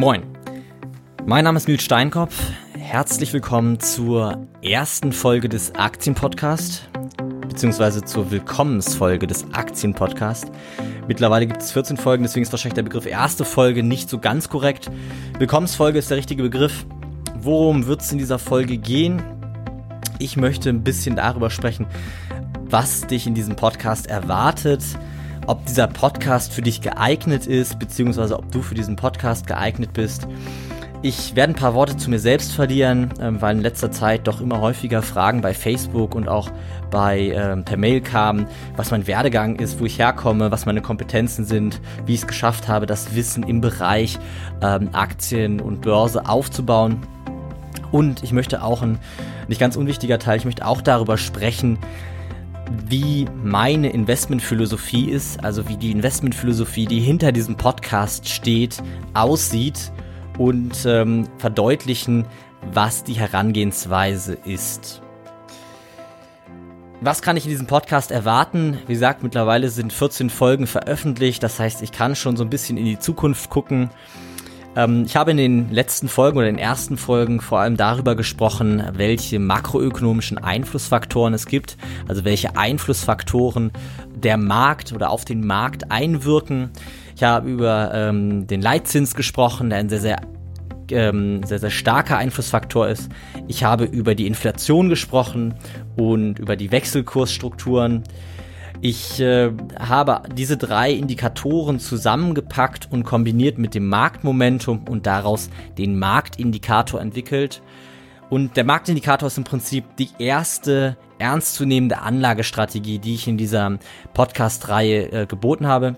Moin, mein Name ist Miel Steinkopf. Herzlich willkommen zur ersten Folge des Aktienpodcast, beziehungsweise zur Willkommensfolge des Aktienpodcast. Mittlerweile gibt es 14 Folgen, deswegen ist wahrscheinlich der Begriff erste Folge nicht so ganz korrekt. Willkommensfolge ist der richtige Begriff. Worum wird es in dieser Folge gehen? Ich möchte ein bisschen darüber sprechen, was dich in diesem Podcast erwartet, ob dieser Podcast für dich geeignet ist, beziehungsweise ob du für diesen Podcast geeignet bist. Ich werde ein paar Worte zu mir selbst verlieren, ähm, weil in letzter Zeit doch immer häufiger Fragen bei Facebook und auch bei ähm, per Mail kamen, was mein Werdegang ist, wo ich herkomme, was meine Kompetenzen sind, wie ich es geschafft habe, das Wissen im Bereich ähm, Aktien und Börse aufzubauen. Und ich möchte auch ein nicht ganz unwichtiger Teil, ich möchte auch darüber sprechen, wie meine Investmentphilosophie ist, also wie die Investmentphilosophie, die hinter diesem Podcast steht, aussieht und ähm, verdeutlichen, was die Herangehensweise ist. Was kann ich in diesem Podcast erwarten? Wie gesagt, mittlerweile sind 14 Folgen veröffentlicht, das heißt, ich kann schon so ein bisschen in die Zukunft gucken. Ähm, ich habe in den letzten Folgen oder in den ersten Folgen vor allem darüber gesprochen, welche makroökonomischen Einflussfaktoren es gibt, also welche Einflussfaktoren der Markt oder auf den Markt einwirken. Ich habe über ähm, den Leitzins gesprochen, der ein sehr, sehr ähm, sehr, sehr starker Einflussfaktor ist. Ich habe über die Inflation gesprochen und über die Wechselkursstrukturen. Ich äh, habe diese drei Indikatoren zusammengepackt und kombiniert mit dem Marktmomentum und daraus den Marktindikator entwickelt. Und der Marktindikator ist im Prinzip die erste ernstzunehmende Anlagestrategie, die ich in dieser Podcast-Reihe äh, geboten habe.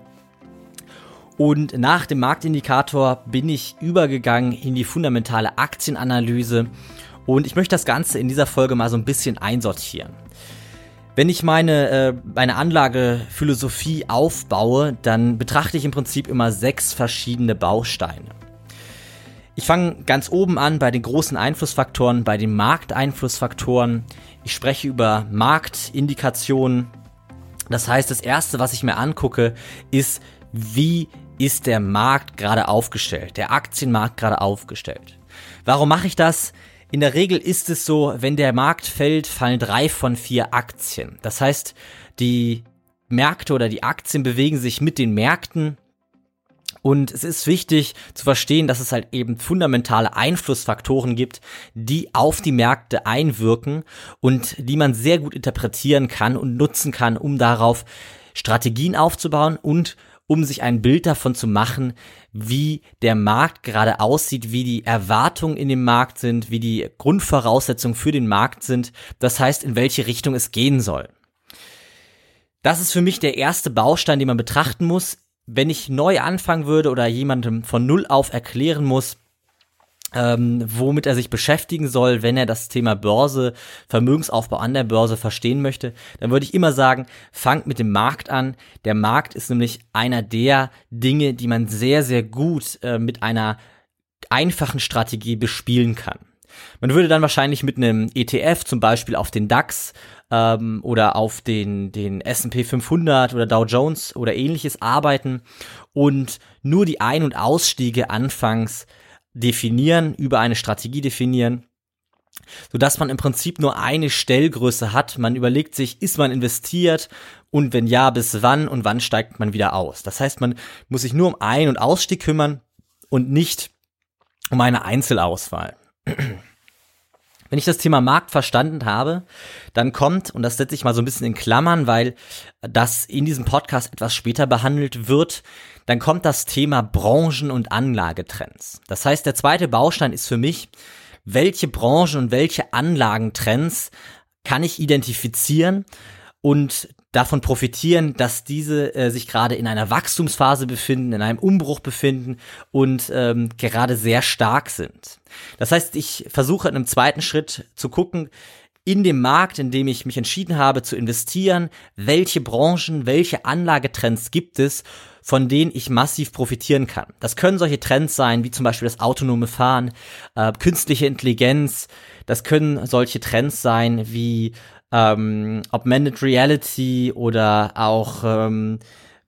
Und nach dem Marktindikator bin ich übergegangen in die fundamentale Aktienanalyse. Und ich möchte das Ganze in dieser Folge mal so ein bisschen einsortieren. Wenn ich meine, äh, meine Anlagephilosophie aufbaue, dann betrachte ich im Prinzip immer sechs verschiedene Bausteine. Ich fange ganz oben an bei den großen Einflussfaktoren, bei den Markteinflussfaktoren. Ich spreche über Marktindikationen. Das heißt, das Erste, was ich mir angucke, ist, wie ist der Markt gerade aufgestellt, der Aktienmarkt gerade aufgestellt. Warum mache ich das? In der Regel ist es so, wenn der Markt fällt, fallen drei von vier Aktien. Das heißt, die Märkte oder die Aktien bewegen sich mit den Märkten. Und es ist wichtig zu verstehen, dass es halt eben fundamentale Einflussfaktoren gibt, die auf die Märkte einwirken und die man sehr gut interpretieren kann und nutzen kann, um darauf Strategien aufzubauen und um sich ein Bild davon zu machen, wie der Markt gerade aussieht, wie die Erwartungen in dem Markt sind, wie die Grundvoraussetzungen für den Markt sind, das heißt, in welche Richtung es gehen soll. Das ist für mich der erste Baustein, den man betrachten muss. Wenn ich neu anfangen würde oder jemandem von Null auf erklären muss, ähm, womit er sich beschäftigen soll, wenn er das Thema Börse, Vermögensaufbau an der Börse verstehen möchte, dann würde ich immer sagen, fangt mit dem Markt an. Der Markt ist nämlich einer der Dinge, die man sehr, sehr gut äh, mit einer einfachen Strategie bespielen kann. Man würde dann wahrscheinlich mit einem ETF zum Beispiel auf den DAX ähm, oder auf den, den S&P 500 oder Dow Jones oder ähnliches arbeiten und nur die Ein- und Ausstiege anfangs definieren, über eine Strategie definieren, so dass man im Prinzip nur eine Stellgröße hat. Man überlegt sich, ist man investiert und wenn ja, bis wann und wann steigt man wieder aus. Das heißt, man muss sich nur um Ein- und Ausstieg kümmern und nicht um eine Einzelauswahl. Wenn ich das Thema Markt verstanden habe, dann kommt, und das setze ich mal so ein bisschen in Klammern, weil das in diesem Podcast etwas später behandelt wird, dann kommt das Thema Branchen- und Anlagetrends. Das heißt, der zweite Baustein ist für mich, welche Branchen und welche Anlagentrends kann ich identifizieren und davon profitieren, dass diese äh, sich gerade in einer Wachstumsphase befinden, in einem Umbruch befinden und ähm, gerade sehr stark sind. Das heißt, ich versuche in einem zweiten Schritt zu gucken, in dem Markt, in dem ich mich entschieden habe zu investieren, welche Branchen, welche Anlagetrends gibt es, von denen ich massiv profitieren kann. Das können solche Trends sein, wie zum Beispiel das autonome Fahren, äh, künstliche Intelligenz. Das können solche Trends sein wie ähm, Augmented Reality oder auch ähm,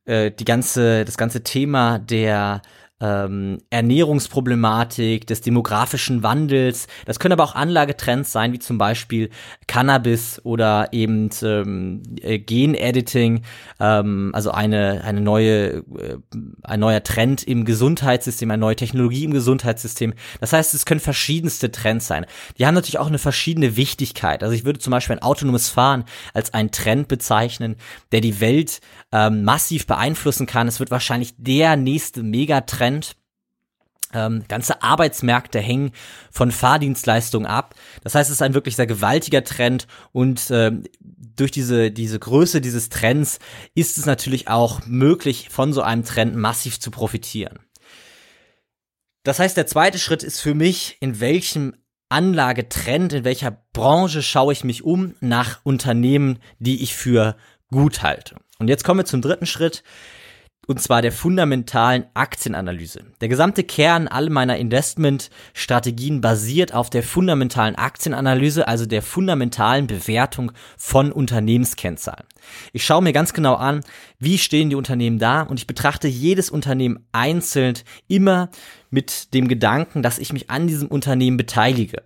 äh, die ganze, das ganze Thema der ähm, Ernährungsproblematik, des demografischen Wandels. Das können aber auch Anlagetrends sein, wie zum Beispiel Cannabis oder eben ähm, äh, Gen-Editing, ähm, also eine, eine neue, äh, ein neuer Trend im Gesundheitssystem, eine neue Technologie im Gesundheitssystem. Das heißt, es können verschiedenste Trends sein. Die haben natürlich auch eine verschiedene Wichtigkeit. Also ich würde zum Beispiel ein autonomes Fahren als einen Trend bezeichnen, der die Welt ähm, massiv beeinflussen kann. Es wird wahrscheinlich der nächste Megatrend. Ähm, ganze Arbeitsmärkte hängen von Fahrdienstleistungen ab. Das heißt, es ist ein wirklich sehr gewaltiger Trend und äh, durch diese, diese Größe dieses Trends ist es natürlich auch möglich, von so einem Trend massiv zu profitieren. Das heißt, der zweite Schritt ist für mich, in welchem Anlagetrend, in welcher Branche schaue ich mich um nach Unternehmen, die ich für gut halte. Und jetzt kommen wir zum dritten Schritt, und zwar der fundamentalen Aktienanalyse. Der gesamte Kern all meiner Investmentstrategien basiert auf der fundamentalen Aktienanalyse, also der fundamentalen Bewertung von Unternehmenskennzahlen. Ich schaue mir ganz genau an, wie stehen die Unternehmen da und ich betrachte jedes Unternehmen einzeln immer mit dem Gedanken, dass ich mich an diesem Unternehmen beteilige.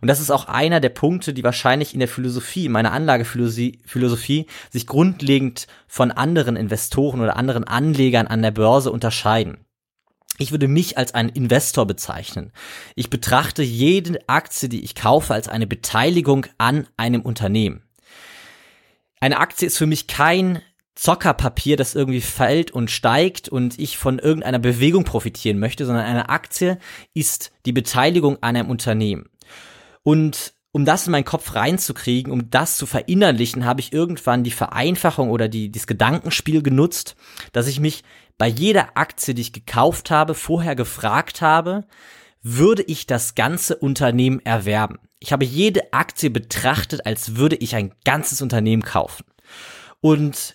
Und das ist auch einer der Punkte, die wahrscheinlich in der Philosophie, in meiner Anlagephilosophie, sich grundlegend von anderen Investoren oder anderen Anlegern an der Börse unterscheiden. Ich würde mich als einen Investor bezeichnen. Ich betrachte jede Aktie, die ich kaufe, als eine Beteiligung an einem Unternehmen. Eine Aktie ist für mich kein Zockerpapier, das irgendwie fällt und steigt und ich von irgendeiner Bewegung profitieren möchte, sondern eine Aktie ist die Beteiligung an einem Unternehmen. Und um das in meinen Kopf reinzukriegen, um das zu verinnerlichen, habe ich irgendwann die Vereinfachung oder die, das Gedankenspiel genutzt, dass ich mich bei jeder Aktie, die ich gekauft habe, vorher gefragt habe, würde ich das ganze Unternehmen erwerben? Ich habe jede Aktie betrachtet, als würde ich ein ganzes Unternehmen kaufen. Und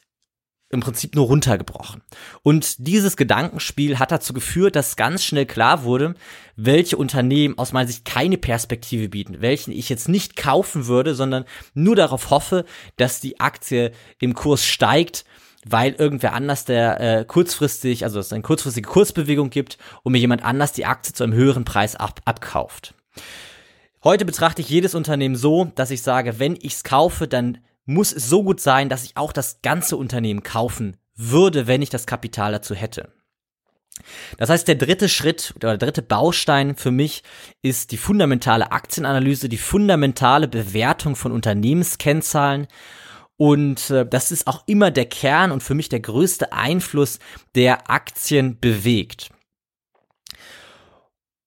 im Prinzip nur runtergebrochen. Und dieses Gedankenspiel hat dazu geführt, dass ganz schnell klar wurde, welche Unternehmen aus meiner Sicht keine Perspektive bieten, welchen ich jetzt nicht kaufen würde, sondern nur darauf hoffe, dass die Aktie im Kurs steigt, weil irgendwer anders der äh, kurzfristig, also es eine kurzfristige Kursbewegung gibt und mir jemand anders die Aktie zu einem höheren Preis ab, abkauft. Heute betrachte ich jedes Unternehmen so, dass ich sage, wenn ich es kaufe, dann muss es so gut sein, dass ich auch das ganze Unternehmen kaufen würde, wenn ich das Kapital dazu hätte. Das heißt, der dritte Schritt oder der dritte Baustein für mich ist die fundamentale Aktienanalyse, die fundamentale Bewertung von Unternehmenskennzahlen. Und äh, das ist auch immer der Kern und für mich der größte Einfluss, der Aktien bewegt.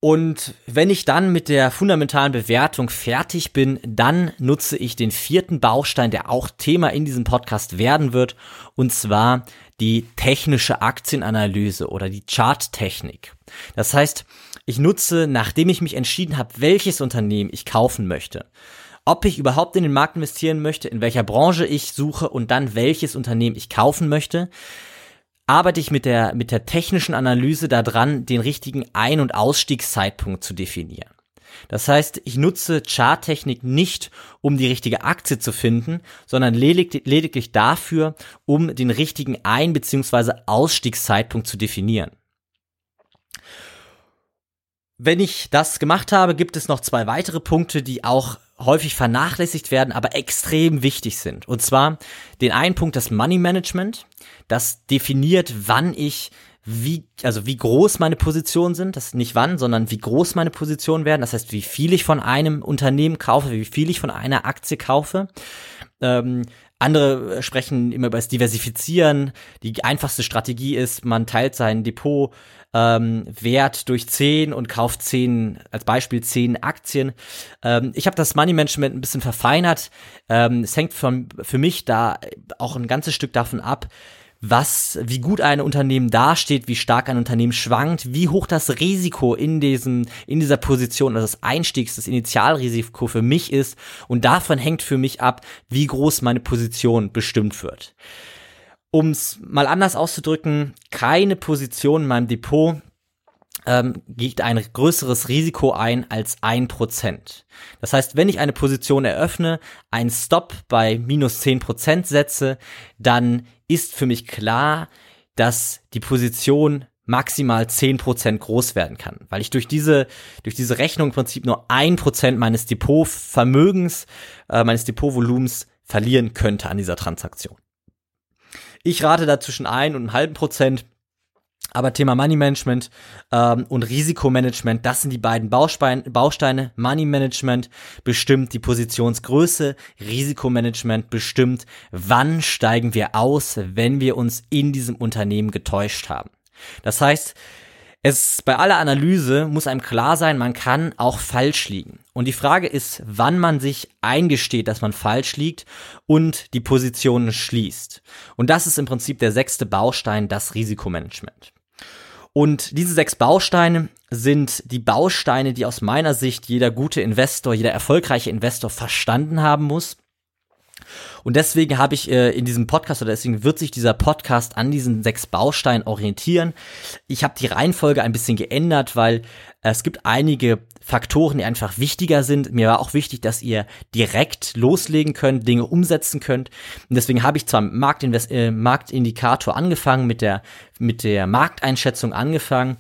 Und wenn ich dann mit der fundamentalen Bewertung fertig bin, dann nutze ich den vierten Baustein, der auch Thema in diesem Podcast werden wird, und zwar die technische Aktienanalyse oder die Charttechnik. Das heißt, ich nutze, nachdem ich mich entschieden habe, welches Unternehmen ich kaufen möchte, ob ich überhaupt in den Markt investieren möchte, in welcher Branche ich suche und dann welches Unternehmen ich kaufen möchte, arbeite ich mit der, mit der technischen Analyse daran, den richtigen Ein- und Ausstiegszeitpunkt zu definieren. Das heißt, ich nutze Charttechnik nicht, um die richtige Aktie zu finden, sondern ledig lediglich dafür, um den richtigen Ein- bzw. Ausstiegszeitpunkt zu definieren. Wenn ich das gemacht habe, gibt es noch zwei weitere Punkte, die auch häufig vernachlässigt werden, aber extrem wichtig sind. Und zwar den einen Punkt, das Money Management. Das definiert, wann ich wie, also wie groß meine Positionen sind, das nicht wann, sondern wie groß meine Positionen werden, das heißt, wie viel ich von einem Unternehmen kaufe, wie viel ich von einer Aktie kaufe. Ähm, andere sprechen immer über das Diversifizieren. Die einfachste Strategie ist, man teilt sein Depot ähm, Wert durch 10 und kauft 10, als Beispiel 10 Aktien. Ähm, ich habe das Money Management ein bisschen verfeinert. Ähm, es hängt von, für mich da auch ein ganzes Stück davon ab, was, wie gut ein Unternehmen dasteht, wie stark ein Unternehmen schwankt, wie hoch das Risiko in diesem, in dieser Position, also das Einstiegs, das Initialrisiko für mich ist. Und davon hängt für mich ab, wie groß meine Position bestimmt wird. Um es mal anders auszudrücken, keine Position in meinem Depot ähm, geht ein größeres Risiko ein als ein Prozent. Das heißt, wenn ich eine Position eröffne, einen Stop bei minus zehn Prozent setze, dann ist für mich klar, dass die Position maximal 10% groß werden kann, weil ich durch diese, durch diese Rechnung im Prinzip nur ein Prozent meines Depotvermögens, äh, meines Depotvolumens verlieren könnte an dieser Transaktion. Ich rate da zwischen ein und einem halben Prozent. Aber Thema Money Management ähm, und Risikomanagement, das sind die beiden Bausteine, Bausteine. Money Management bestimmt die Positionsgröße, Risikomanagement bestimmt, wann steigen wir aus, wenn wir uns in diesem Unternehmen getäuscht haben. Das heißt, es bei aller Analyse muss einem klar sein, man kann auch falsch liegen. Und die Frage ist, wann man sich eingesteht, dass man falsch liegt und die Positionen schließt. Und das ist im Prinzip der sechste Baustein, das Risikomanagement. Und diese sechs Bausteine sind die Bausteine, die aus meiner Sicht jeder gute Investor, jeder erfolgreiche Investor verstanden haben muss und deswegen habe ich äh, in diesem Podcast oder deswegen wird sich dieser Podcast an diesen sechs Bausteinen orientieren. Ich habe die Reihenfolge ein bisschen geändert, weil äh, es gibt einige Faktoren, die einfach wichtiger sind. Mir war auch wichtig, dass ihr direkt loslegen könnt, Dinge umsetzen könnt. Und deswegen habe ich zwar Marktinvest äh, Marktindikator angefangen, mit der, mit der Markteinschätzung angefangen,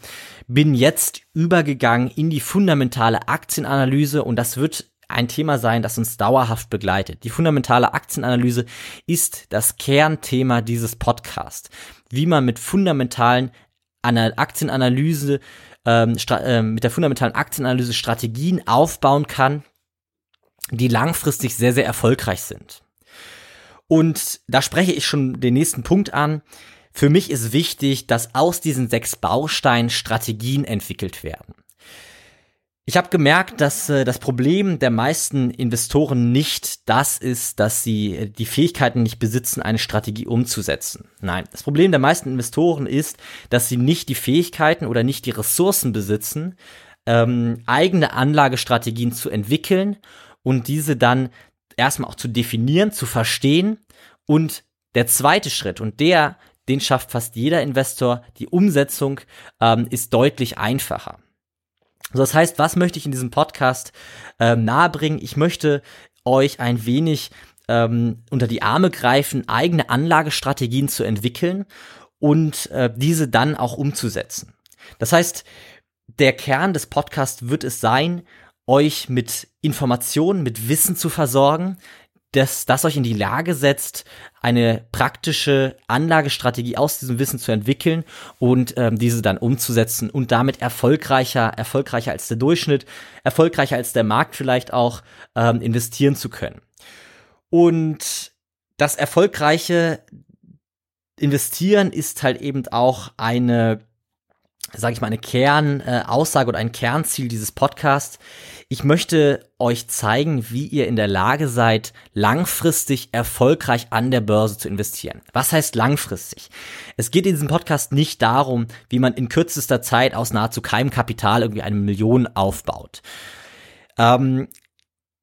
bin jetzt übergegangen in die fundamentale Aktienanalyse und das wird ein Thema sein, das uns dauerhaft begleitet. Die fundamentale Aktienanalyse ist das Kernthema dieses Podcasts. Wie man mit fundamentalen Aktienanalyse, ähm, äh, mit der fundamentalen Aktienanalyse Strategien aufbauen kann, die langfristig sehr, sehr erfolgreich sind. Und da spreche ich schon den nächsten Punkt an. Für mich ist wichtig, dass aus diesen sechs Bausteinen Strategien entwickelt werden. Ich habe gemerkt, dass äh, das Problem der meisten Investoren nicht das ist, dass sie äh, die Fähigkeiten nicht besitzen, eine Strategie umzusetzen. Nein, das Problem der meisten Investoren ist, dass sie nicht die Fähigkeiten oder nicht die Ressourcen besitzen, ähm, eigene Anlagestrategien zu entwickeln und diese dann erstmal auch zu definieren, zu verstehen. Und der zweite Schritt, und der, den schafft fast jeder Investor, die Umsetzung ähm, ist deutlich einfacher. So, das heißt, was möchte ich in diesem Podcast ähm, nahebringen? Ich möchte euch ein wenig ähm, unter die Arme greifen, eigene Anlagestrategien zu entwickeln und äh, diese dann auch umzusetzen. Das heißt, der Kern des Podcasts wird es sein, euch mit Informationen, mit Wissen zu versorgen, das, das euch in die Lage setzt, eine praktische Anlagestrategie aus diesem Wissen zu entwickeln und ähm, diese dann umzusetzen und damit erfolgreicher, erfolgreicher als der Durchschnitt, erfolgreicher als der Markt vielleicht auch ähm, investieren zu können. Und das erfolgreiche Investieren ist halt eben auch eine sage ich mal, eine Kernaussage äh, oder ein Kernziel dieses Podcasts. Ich möchte euch zeigen, wie ihr in der Lage seid, langfristig erfolgreich an der Börse zu investieren. Was heißt langfristig? Es geht in diesem Podcast nicht darum, wie man in kürzester Zeit aus nahezu keinem Kapital irgendwie eine Million aufbaut. Ähm,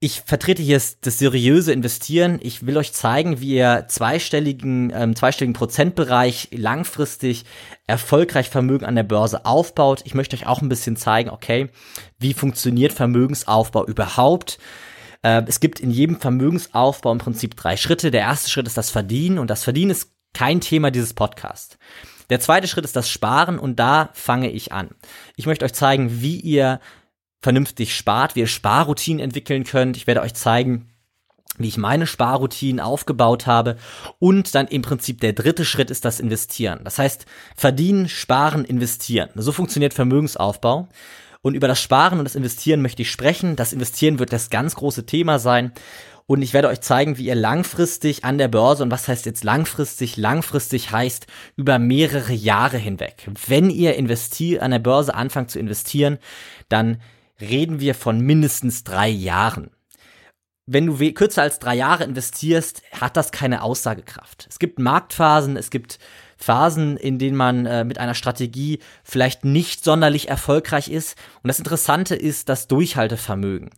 ich vertrete hier das seriöse Investieren. Ich will euch zeigen, wie ihr zweistelligen, ähm, zweistelligen Prozentbereich langfristig erfolgreich Vermögen an der Börse aufbaut. Ich möchte euch auch ein bisschen zeigen, okay, wie funktioniert Vermögensaufbau überhaupt? Äh, es gibt in jedem Vermögensaufbau im Prinzip drei Schritte. Der erste Schritt ist das Verdienen und das Verdienen ist kein Thema dieses Podcasts. Der zweite Schritt ist das Sparen und da fange ich an. Ich möchte euch zeigen, wie ihr vernünftig spart, wie ihr Sparroutinen entwickeln könnt. Ich werde euch zeigen, wie ich meine Sparroutinen aufgebaut habe. Und dann im Prinzip der dritte Schritt ist das Investieren. Das heißt, verdienen, sparen, investieren. So funktioniert Vermögensaufbau. Und über das Sparen und das Investieren möchte ich sprechen. Das Investieren wird das ganz große Thema sein. Und ich werde euch zeigen, wie ihr langfristig an der Börse, und was heißt jetzt langfristig? Langfristig heißt über mehrere Jahre hinweg. Wenn ihr investiert, an der Börse anfangt zu investieren, dann reden wir von mindestens drei Jahren. Wenn du kürzer als drei Jahre investierst, hat das keine Aussagekraft. Es gibt Marktphasen, es gibt Phasen, in denen man äh, mit einer Strategie vielleicht nicht sonderlich erfolgreich ist. Und das Interessante ist das Durchhaltevermögen.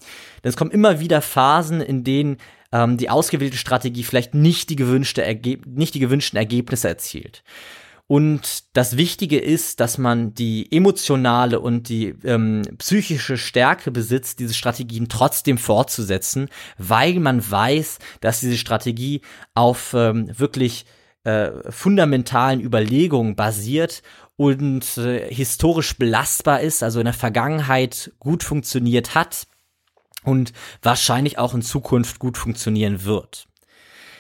Denn es kommen immer wieder Phasen, in denen ähm, die ausgewählte Strategie vielleicht nicht die, gewünschte nicht die gewünschten Ergebnisse erzielt. Und das Wichtige ist, dass man die emotionale und die ähm, psychische Stärke besitzt, diese Strategien trotzdem fortzusetzen, weil man weiß, dass diese Strategie auf ähm, wirklich äh, fundamentalen Überlegungen basiert und äh, historisch belastbar ist, also in der Vergangenheit gut funktioniert hat und wahrscheinlich auch in Zukunft gut funktionieren wird.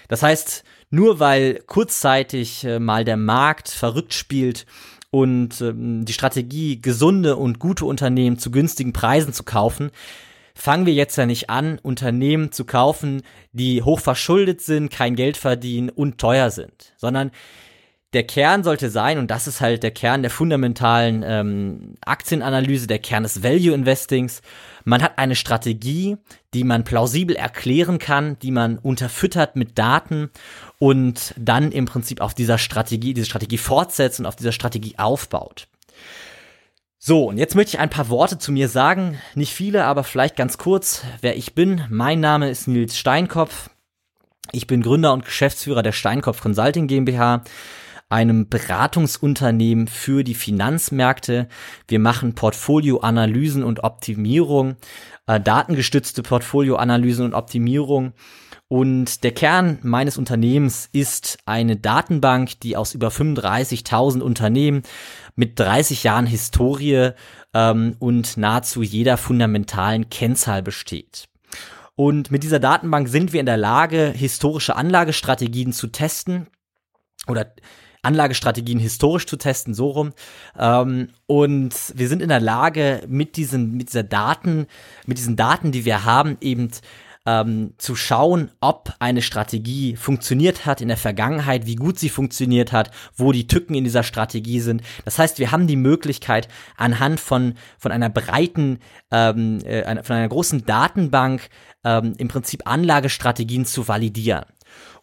Das heißt, nur weil kurzzeitig äh, mal der Markt verrückt spielt und ähm, die Strategie, gesunde und gute Unternehmen zu günstigen Preisen zu kaufen, fangen wir jetzt ja nicht an, Unternehmen zu kaufen, die hoch verschuldet sind, kein Geld verdienen und teuer sind, sondern der Kern sollte sein, und das ist halt der Kern der fundamentalen ähm, Aktienanalyse, der Kern des Value Investings. Man hat eine Strategie, die man plausibel erklären kann, die man unterfüttert mit Daten und dann im Prinzip auf dieser Strategie, diese Strategie fortsetzt und auf dieser Strategie aufbaut. So, und jetzt möchte ich ein paar Worte zu mir sagen. Nicht viele, aber vielleicht ganz kurz, wer ich bin. Mein Name ist Nils Steinkopf. Ich bin Gründer und Geschäftsführer der Steinkopf Consulting GmbH einem Beratungsunternehmen für die Finanzmärkte. Wir machen Portfolioanalysen und Optimierung, äh, datengestützte Portfolioanalysen und Optimierung. Und der Kern meines Unternehmens ist eine Datenbank, die aus über 35.000 Unternehmen mit 30 Jahren Historie ähm, und nahezu jeder fundamentalen Kennzahl besteht. Und mit dieser Datenbank sind wir in der Lage, historische Anlagestrategien zu testen oder Anlagestrategien historisch zu testen, so rum. Ähm, und wir sind in der Lage, mit diesen, mit dieser Daten, mit diesen Daten, die wir haben, eben ähm, zu schauen, ob eine Strategie funktioniert hat in der Vergangenheit, wie gut sie funktioniert hat, wo die Tücken in dieser Strategie sind. Das heißt, wir haben die Möglichkeit, anhand von, von einer breiten, ähm, äh, von einer großen Datenbank ähm, im Prinzip Anlagestrategien zu validieren.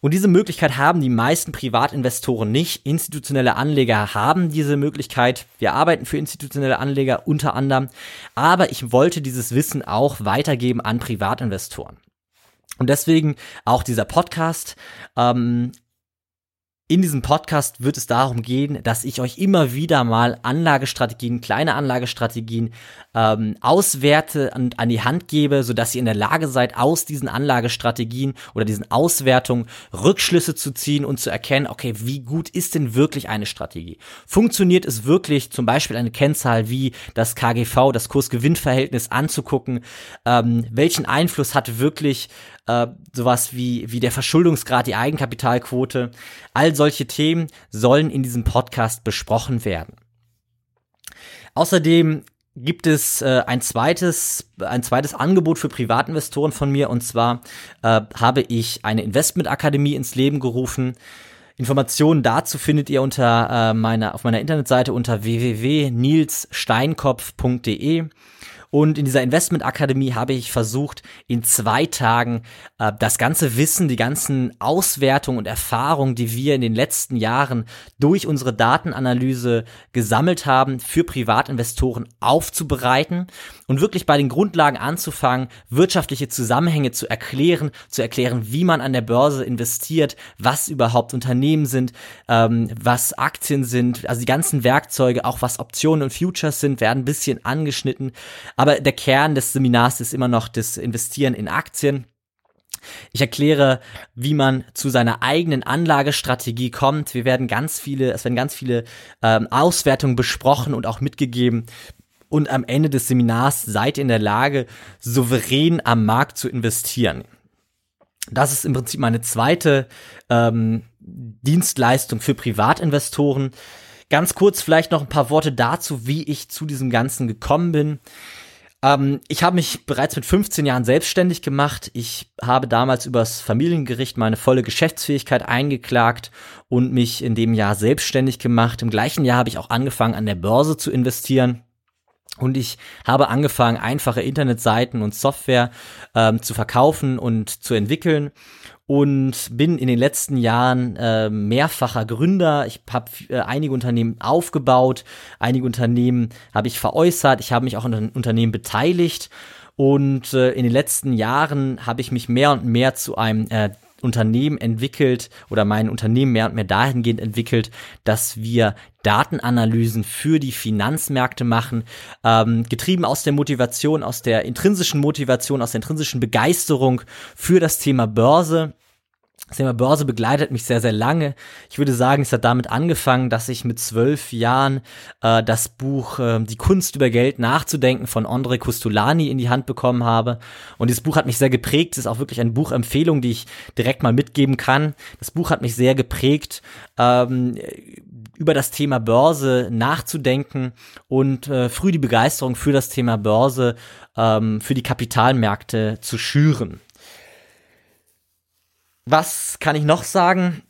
Und diese Möglichkeit haben die meisten Privatinvestoren nicht. Institutionelle Anleger haben diese Möglichkeit. Wir arbeiten für institutionelle Anleger unter anderem. Aber ich wollte dieses Wissen auch weitergeben an Privatinvestoren. Und deswegen auch dieser Podcast. Ähm, in diesem Podcast wird es darum gehen, dass ich euch immer wieder mal Anlagestrategien, kleine Anlagestrategien ähm, auswerte und an die Hand gebe, sodass ihr in der Lage seid, aus diesen Anlagestrategien oder diesen Auswertungen Rückschlüsse zu ziehen und zu erkennen, okay, wie gut ist denn wirklich eine Strategie? Funktioniert es wirklich, zum Beispiel eine Kennzahl wie das KGV, das Kurs-Gewinn-Verhältnis anzugucken? Ähm, welchen Einfluss hat wirklich äh, sowas wie, wie der Verschuldungsgrad, die Eigenkapitalquote. All solche Themen sollen in diesem Podcast besprochen werden. Außerdem gibt es äh, ein zweites ein zweites Angebot für Privatinvestoren von mir und zwar äh, habe ich eine Investmentakademie ins Leben gerufen. Informationen dazu findet ihr unter äh, meiner auf meiner Internetseite unter www.nilssteinkopf.de. Und in dieser Investmentakademie habe ich versucht, in zwei Tagen äh, das ganze Wissen, die ganzen Auswertungen und Erfahrungen, die wir in den letzten Jahren durch unsere Datenanalyse gesammelt haben, für Privatinvestoren aufzubereiten und wirklich bei den Grundlagen anzufangen, wirtschaftliche Zusammenhänge zu erklären, zu erklären, wie man an der Börse investiert, was überhaupt Unternehmen sind, ähm, was Aktien sind, also die ganzen Werkzeuge, auch was Optionen und Futures sind, werden ein bisschen angeschnitten. Aber der Kern des Seminars ist immer noch das Investieren in Aktien. Ich erkläre, wie man zu seiner eigenen Anlagestrategie kommt. Wir werden ganz viele, es werden ganz viele ähm, Auswertungen besprochen und auch mitgegeben. Und am Ende des Seminars seid ihr in der Lage, souverän am Markt zu investieren. Das ist im Prinzip meine zweite ähm, Dienstleistung für Privatinvestoren. Ganz kurz vielleicht noch ein paar Worte dazu, wie ich zu diesem Ganzen gekommen bin. Ähm, ich habe mich bereits mit 15 Jahren selbstständig gemacht. Ich habe damals übers Familiengericht meine volle Geschäftsfähigkeit eingeklagt und mich in dem Jahr selbstständig gemacht. Im gleichen Jahr habe ich auch angefangen, an der Börse zu investieren. Und ich habe angefangen, einfache Internetseiten und Software ähm, zu verkaufen und zu entwickeln und bin in den letzten Jahren äh, mehrfacher Gründer. Ich habe äh, einige Unternehmen aufgebaut, einige Unternehmen habe ich veräußert, ich habe mich auch an Unternehmen beteiligt und äh, in den letzten Jahren habe ich mich mehr und mehr zu einem äh, Unternehmen entwickelt oder mein Unternehmen mehr und mehr dahingehend entwickelt, dass wir Datenanalysen für die Finanzmärkte machen, ähm, getrieben aus der Motivation, aus der intrinsischen Motivation, aus der intrinsischen Begeisterung für das Thema Börse Das Thema Börse begleitet mich sehr, sehr lange. Ich würde sagen, es hat damit angefangen, dass ich mit zwölf Jahren äh, das Buch äh, Die Kunst über Geld nachzudenken von André Costolani in die Hand bekommen habe. Und dieses Buch hat mich sehr geprägt. Es ist auch wirklich eine Buchempfehlung, die ich direkt mal mitgeben kann. Das Buch hat mich sehr geprägt, ähm, über das Thema Börse nachzudenken und äh, früh die Begeisterung für das Thema Börse, ähm, für die Kapitalmärkte zu schüren. Was kann ich noch sagen?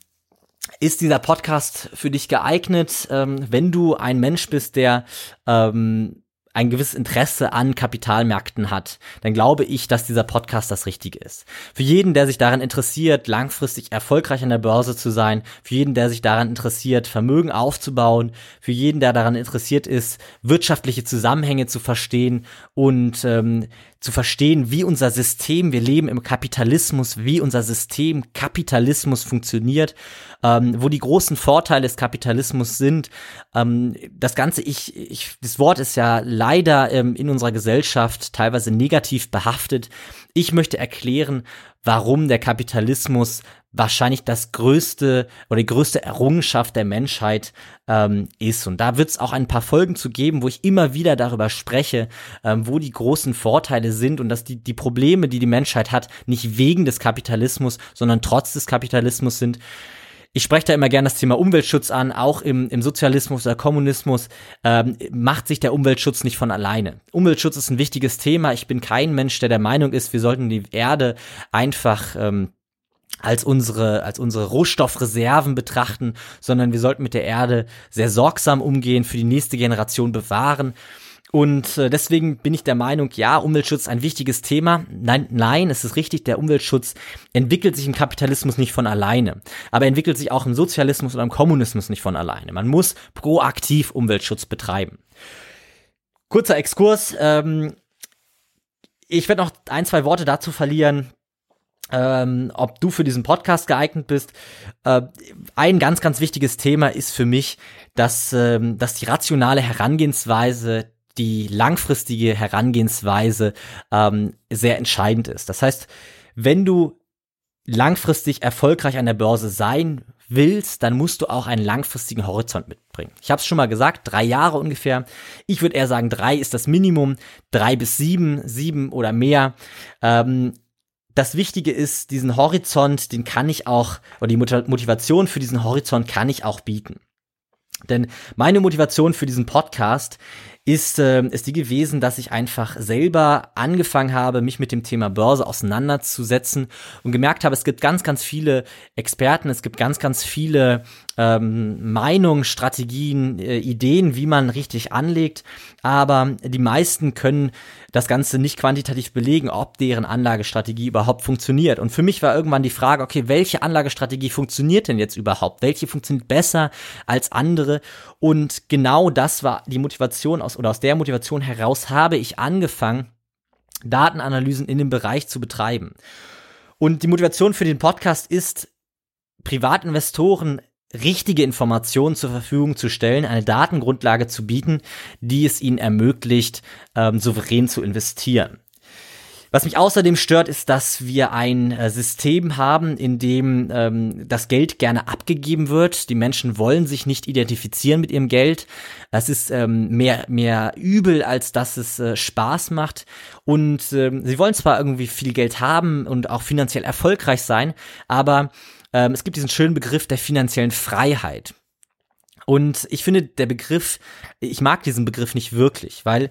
Ist dieser Podcast für dich geeignet, ähm, wenn du ein Mensch bist, der ähm, ein gewisses Interesse an Kapitalmärkten hat, dann glaube ich, dass dieser Podcast das Richtige ist. Für jeden, der sich daran interessiert, langfristig erfolgreich an der Börse zu sein, für jeden, der sich daran interessiert, Vermögen aufzubauen, für jeden, der daran interessiert ist, wirtschaftliche Zusammenhänge zu verstehen und ähm, zu verstehen, wie unser System, wir leben im Kapitalismus, wie unser System Kapitalismus funktioniert, ähm, wo die großen Vorteile des Kapitalismus sind. Ähm, das Ganze, ich, ich, das Wort ist ja leider ähm, in unserer Gesellschaft teilweise negativ behaftet. Ich möchte erklären, warum der Kapitalismus wahrscheinlich das größte oder die größte Errungenschaft der Menschheit ähm, ist. Und da wird es auch ein paar Folgen zu geben, wo ich immer wieder darüber spreche, ähm, wo die großen Vorteile sind und dass die, die Probleme, die die Menschheit hat, nicht wegen des Kapitalismus, sondern trotz des Kapitalismus sind. Ich spreche da immer gerne das Thema Umweltschutz an, auch im, im Sozialismus oder Kommunismus ähm, macht sich der Umweltschutz nicht von alleine. Umweltschutz ist ein wichtiges Thema. Ich bin kein Mensch, der der Meinung ist, wir sollten die Erde einfach ähm, als unsere, als unsere Rohstoffreserven betrachten, sondern wir sollten mit der Erde sehr sorgsam umgehen, für die nächste Generation bewahren. Und äh, deswegen bin ich der Meinung, ja, Umweltschutz ist ein wichtiges Thema. Nein, nein, es ist richtig, der Umweltschutz entwickelt sich im Kapitalismus nicht von alleine. Aber entwickelt sich auch im Sozialismus oder im Kommunismus nicht von alleine. Man muss proaktiv Umweltschutz betreiben. Kurzer Exkurs. Ähm, ich werde noch ein, zwei Worte dazu verlieren, ähm, ob du für diesen Podcast geeignet bist. Äh, ein ganz, ganz wichtiges Thema ist für mich, dass, ähm, dass die rationale Herangehensweise, die langfristige Herangehensweise ähm, sehr entscheidend ist. Das heißt, wenn du langfristig erfolgreich an der Börse sein willst, dann musst du auch einen langfristigen Horizont mitbringen. Ich habe es schon mal gesagt, drei Jahre ungefähr. Ich würde eher sagen, drei ist das Minimum, drei bis sieben, sieben oder mehr. Ähm, das Wichtige ist, diesen Horizont, den kann ich auch, oder die Motivation für diesen Horizont kann ich auch bieten. Denn meine Motivation für diesen Podcast ist, äh, ist die gewesen, dass ich einfach selber angefangen habe, mich mit dem Thema Börse auseinanderzusetzen und gemerkt habe, es gibt ganz, ganz viele Experten, es gibt ganz, ganz viele ähm, Meinungen, Strategien, äh, Ideen, wie man richtig anlegt, aber die meisten können das Ganze nicht quantitativ belegen, ob deren Anlagestrategie überhaupt funktioniert. Und für mich war irgendwann die Frage, okay, welche Anlagestrategie funktioniert denn jetzt überhaupt? Welche funktioniert besser als andere? Und genau das war die Motivation aus, oder aus der Motivation heraus habe ich angefangen, Datenanalysen in dem Bereich zu betreiben. Und die Motivation für den Podcast ist, Privatinvestoren richtige Informationen zur Verfügung zu stellen, eine Datengrundlage zu bieten, die es ihnen ermöglicht, ähm, souverän zu investieren. Was mich außerdem stört, ist, dass wir ein äh, System haben, in dem ähm, das Geld gerne abgegeben wird. Die Menschen wollen sich nicht identifizieren mit ihrem Geld. Das ist ähm, mehr, mehr übel, als dass es äh, Spaß macht. Und ähm, sie wollen zwar irgendwie viel Geld haben und auch finanziell erfolgreich sein, aber ähm, es gibt diesen schönen Begriff der finanziellen Freiheit. Und ich finde, der Begriff, ich mag diesen Begriff nicht wirklich, weil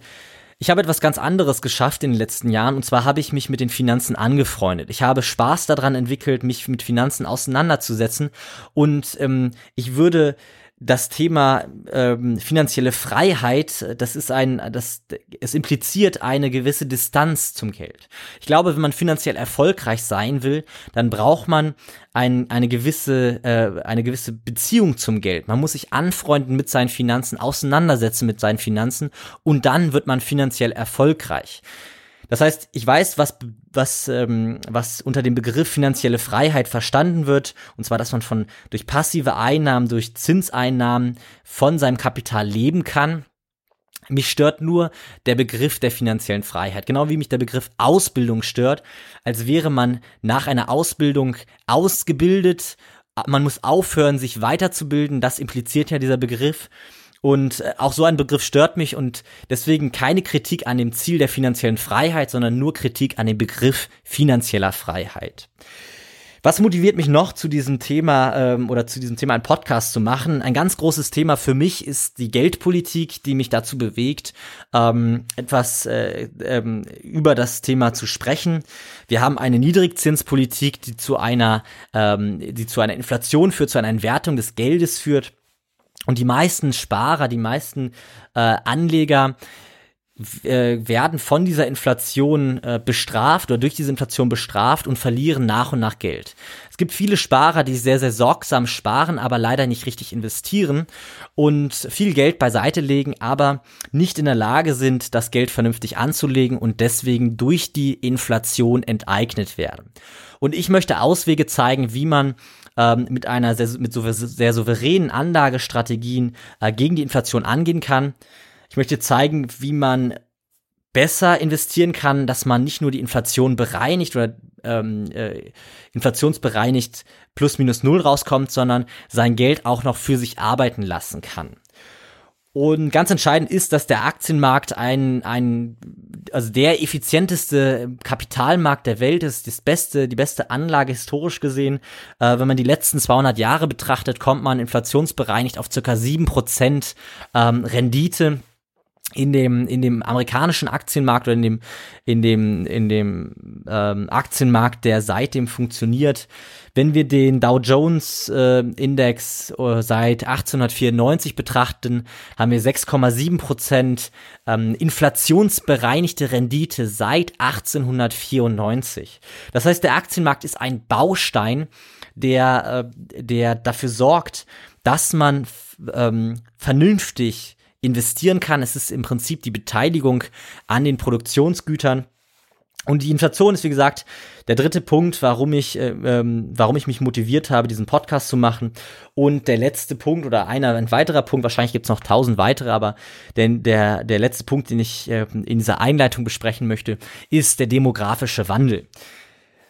ich habe etwas ganz anderes geschafft in den letzten Jahren und zwar habe ich mich mit den Finanzen angefreundet. Ich habe Spaß daran entwickelt, mich mit Finanzen auseinanderzusetzen und ähm, ich würde das Thema ähm, finanzielle Freiheit, das ist ein, das, es impliziert eine gewisse Distanz zum Geld. Ich glaube, wenn man finanziell erfolgreich sein will, dann braucht man ein, eine gewisse, äh, eine gewisse Beziehung zum Geld. Man muss sich anfreunden mit seinen Finanzen, auseinandersetzen mit seinen Finanzen und dann wird man finanziell erfolgreich. Das heißt, ich weiß, was, was, ähm, was unter dem Begriff finanzielle Freiheit verstanden wird, und zwar, dass man von durch passive Einnahmen, durch Zinseinnahmen von seinem Kapital leben kann. Mich stört nur der Begriff der finanziellen Freiheit, genau wie mich der Begriff Ausbildung stört, als wäre man nach einer Ausbildung ausgebildet, man muss aufhören, sich weiterzubilden, das impliziert ja dieser Begriff. Und äh, auch so ein Begriff stört mich und deswegen keine Kritik an dem Ziel der finanziellen Freiheit, sondern nur Kritik an dem Begriff finanzieller Freiheit. Was motiviert mich noch zu diesem Thema ähm, oder zu diesem Thema einen Podcast zu machen? Ein ganz großes Thema für mich ist die Geldpolitik, die mich dazu bewegt, ähm, etwas äh, ähm, über das Thema zu sprechen. Wir haben eine Niedrigzinspolitik, die zu einer, ähm, die zu einer Inflation führt, zu einer Entwertung des Geldes führt. Und die meisten Sparer, die meisten äh, Anleger äh, werden von dieser Inflation äh, bestraft oder durch diese Inflation bestraft und verlieren nach und nach Geld. Es gibt viele Sparer, die sehr, sehr sorgsam sparen, aber leider nicht richtig investieren und viel Geld beiseite legen, aber nicht in der Lage sind, das Geld vernünftig anzulegen und deswegen durch die Inflation enteignet werden. Und ich möchte Auswege zeigen, wie man ähm, mit einer sehr, mit so, sehr souveränen Anlagestrategien äh, gegen die Inflation angehen kann. Ich möchte zeigen, wie man besser investieren kann, dass man nicht nur die Inflation bereinigt oder ähm, äh, inflationsbereinigt plus minus null rauskommt, sondern sein Geld auch noch für sich arbeiten lassen kann. Und ganz entscheidend ist, dass der Aktienmarkt ein, ein, also der effizienteste Kapitalmarkt der Welt ist, das beste, die beste Anlage historisch gesehen. Äh, wenn man die letzten 200 Jahre betrachtet, kommt man inflationsbereinigt auf circa 7% ähm, Rendite in dem in dem amerikanischen Aktienmarkt oder in dem in dem in dem ähm, Aktienmarkt, der seitdem funktioniert. Wenn wir den Dow Jones äh, Index äh, seit 1894 betrachten, haben wir 6,7 Prozent ähm, inflationsbereinigte Rendite seit 1894. Das heißt, der Aktienmarkt ist ein Baustein, der äh, der dafür sorgt, dass man ähm, vernünftig investieren kann. Es ist im Prinzip die Beteiligung an den Produktionsgütern. Und die Inflation ist, wie gesagt, der dritte Punkt, warum ich, äh, ähm, warum ich mich motiviert habe, diesen Podcast zu machen. Und der letzte Punkt oder einer, ein weiterer Punkt, wahrscheinlich gibt es noch tausend weitere, aber denn der, der letzte Punkt, den ich äh, in dieser Einleitung besprechen möchte, ist der demografische Wandel.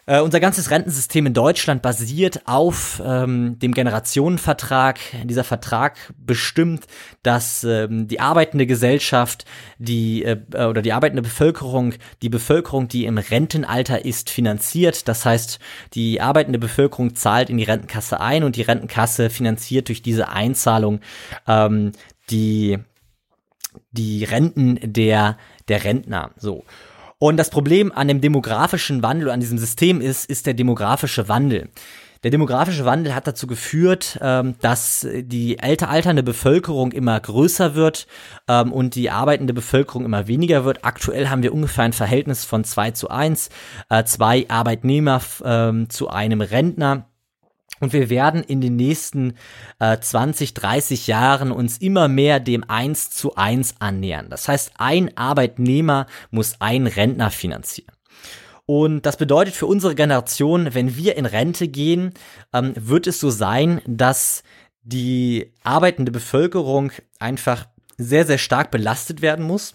Äh, unser ganzes Rentensystem in Deutschland basiert auf ähm, dem Generationenvertrag. Dieser Vertrag bestimmt, dass ähm, die arbeitende Gesellschaft, die äh, oder die arbeitende Bevölkerung, die Bevölkerung, die im Rentenalter ist, finanziert. Das heißt, die arbeitende Bevölkerung zahlt in die Rentenkasse ein und die Rentenkasse finanziert durch diese Einzahlung ähm, die die Renten der der Rentner. So. Und das Problem an dem demografischen Wandel, an diesem System ist, ist der demografische Wandel. Der demografische Wandel hat dazu geführt, ähm, dass die älter alternde Bevölkerung immer größer wird ähm, und die arbeitende Bevölkerung immer weniger wird. Aktuell haben wir ungefähr ein Verhältnis von zwei zu eins, äh, zwei Arbeitnehmer ähm, zu einem Rentner. Und wir werden in den nächsten äh, 20, 30 Jahren uns immer mehr dem 1 zu 1 annähern. Das heißt, ein Arbeitnehmer muss einen Rentner finanzieren. Und das bedeutet für unsere Generation, wenn wir in Rente gehen, ähm, wird es so sein, dass die arbeitende Bevölkerung einfach sehr, sehr stark belastet werden muss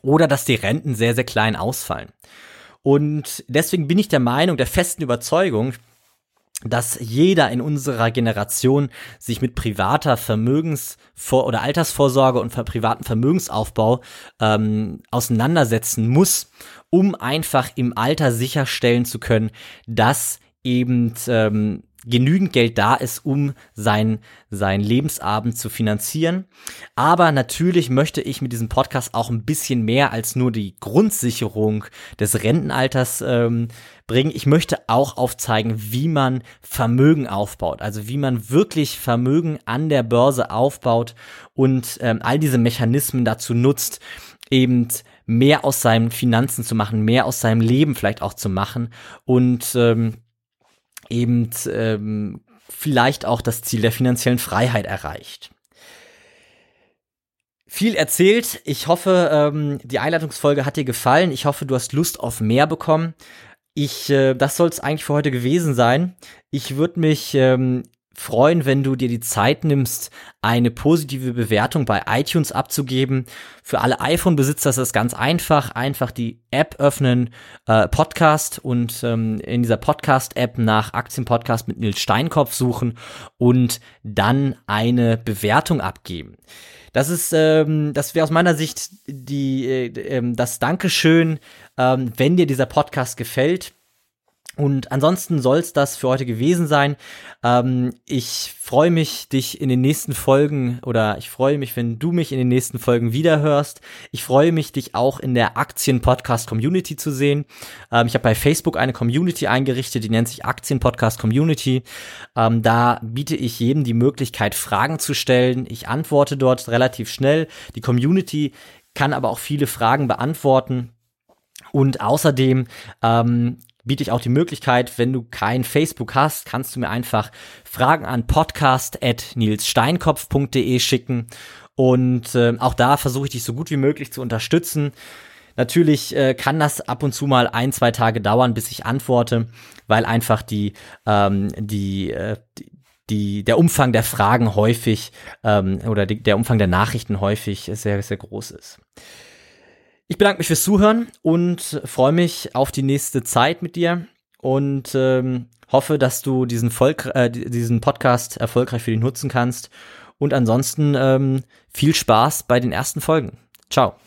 oder dass die Renten sehr, sehr klein ausfallen. Und deswegen bin ich der Meinung, der festen Überzeugung, dass jeder in unserer Generation sich mit privater Vermögens- oder Altersvorsorge und privaten Vermögensaufbau ähm, auseinandersetzen muss, um einfach im Alter sicherstellen zu können, dass eben ähm, genügend Geld da ist, um sein, sein Lebensabend zu finanzieren. Aber natürlich möchte ich mit diesem Podcast auch ein bisschen mehr als nur die Grundsicherung des Rentenalters ähm, bringen. Ich möchte auch aufzeigen, wie man Vermögen aufbaut, also wie man wirklich Vermögen an der Börse aufbaut und ähm, all diese Mechanismen dazu nutzt, eben mehr aus seinen Finanzen zu machen, mehr aus seinem Leben vielleicht auch zu machen und ähm, eben ähm, vielleicht auch das Ziel der finanziellen Freiheit erreicht. Viel erzählt. Ich hoffe, ähm, die Einleitungsfolge hat dir gefallen. Ich hoffe, du hast Lust auf mehr bekommen. Ich, äh, das soll es eigentlich für heute gewesen sein. Ich würde mich ähm, freuen, wenn du dir die Zeit nimmst, eine positive Bewertung bei iTunes abzugeben. Für alle iPhone-Besitzer ist das ganz einfach. Einfach die App öffnen, äh, Podcast und ähm, in dieser Podcast-App nach Aktienpodcast mit Nils Steinkopf suchen und dann eine Bewertung abgeben. Das ist, ähm, das wäre aus meiner Sicht die, äh, äh, das Dankeschön, ähm, wenn dir dieser Podcast gefällt und ansonsten soll es das für heute gewesen sein. Ähm, ich freue mich, dich in den nächsten Folgen oder ich freue mich, wenn du mich in den nächsten Folgen wiederhörst. Ich freue mich, dich auch in der Aktien-Podcast-Community zu sehen. Ähm, ich habe bei Facebook eine Community eingerichtet, die nennt sich Aktien-Podcast-Community. Ähm, da biete ich jedem die Möglichkeit, Fragen zu stellen. Ich antworte dort relativ schnell. Die Community kann aber auch viele Fragen beantworten. Und außerdem ähm, biete ich auch die Möglichkeit, wenn du kein Facebook hast, kannst du mir einfach Fragen an podcast.nilssteinkopf.de schicken und äh, auch da versuche ich dich so gut wie möglich zu unterstützen. Natürlich äh, kann das ab und zu mal ein, zwei Tage dauern, bis ich antworte, weil einfach die, ähm, die, äh, die, der Umfang der Fragen häufig ähm, oder die, der Umfang der Nachrichten häufig sehr, sehr groß ist. Ich bedanke mich fürs Zuhören und freue mich auf die nächste Zeit mit dir und ähm, hoffe, dass du diesen, Volk, äh, diesen Podcast erfolgreich für dich nutzen kannst. Und ansonsten ähm, viel Spaß bei den ersten Folgen. Ciao.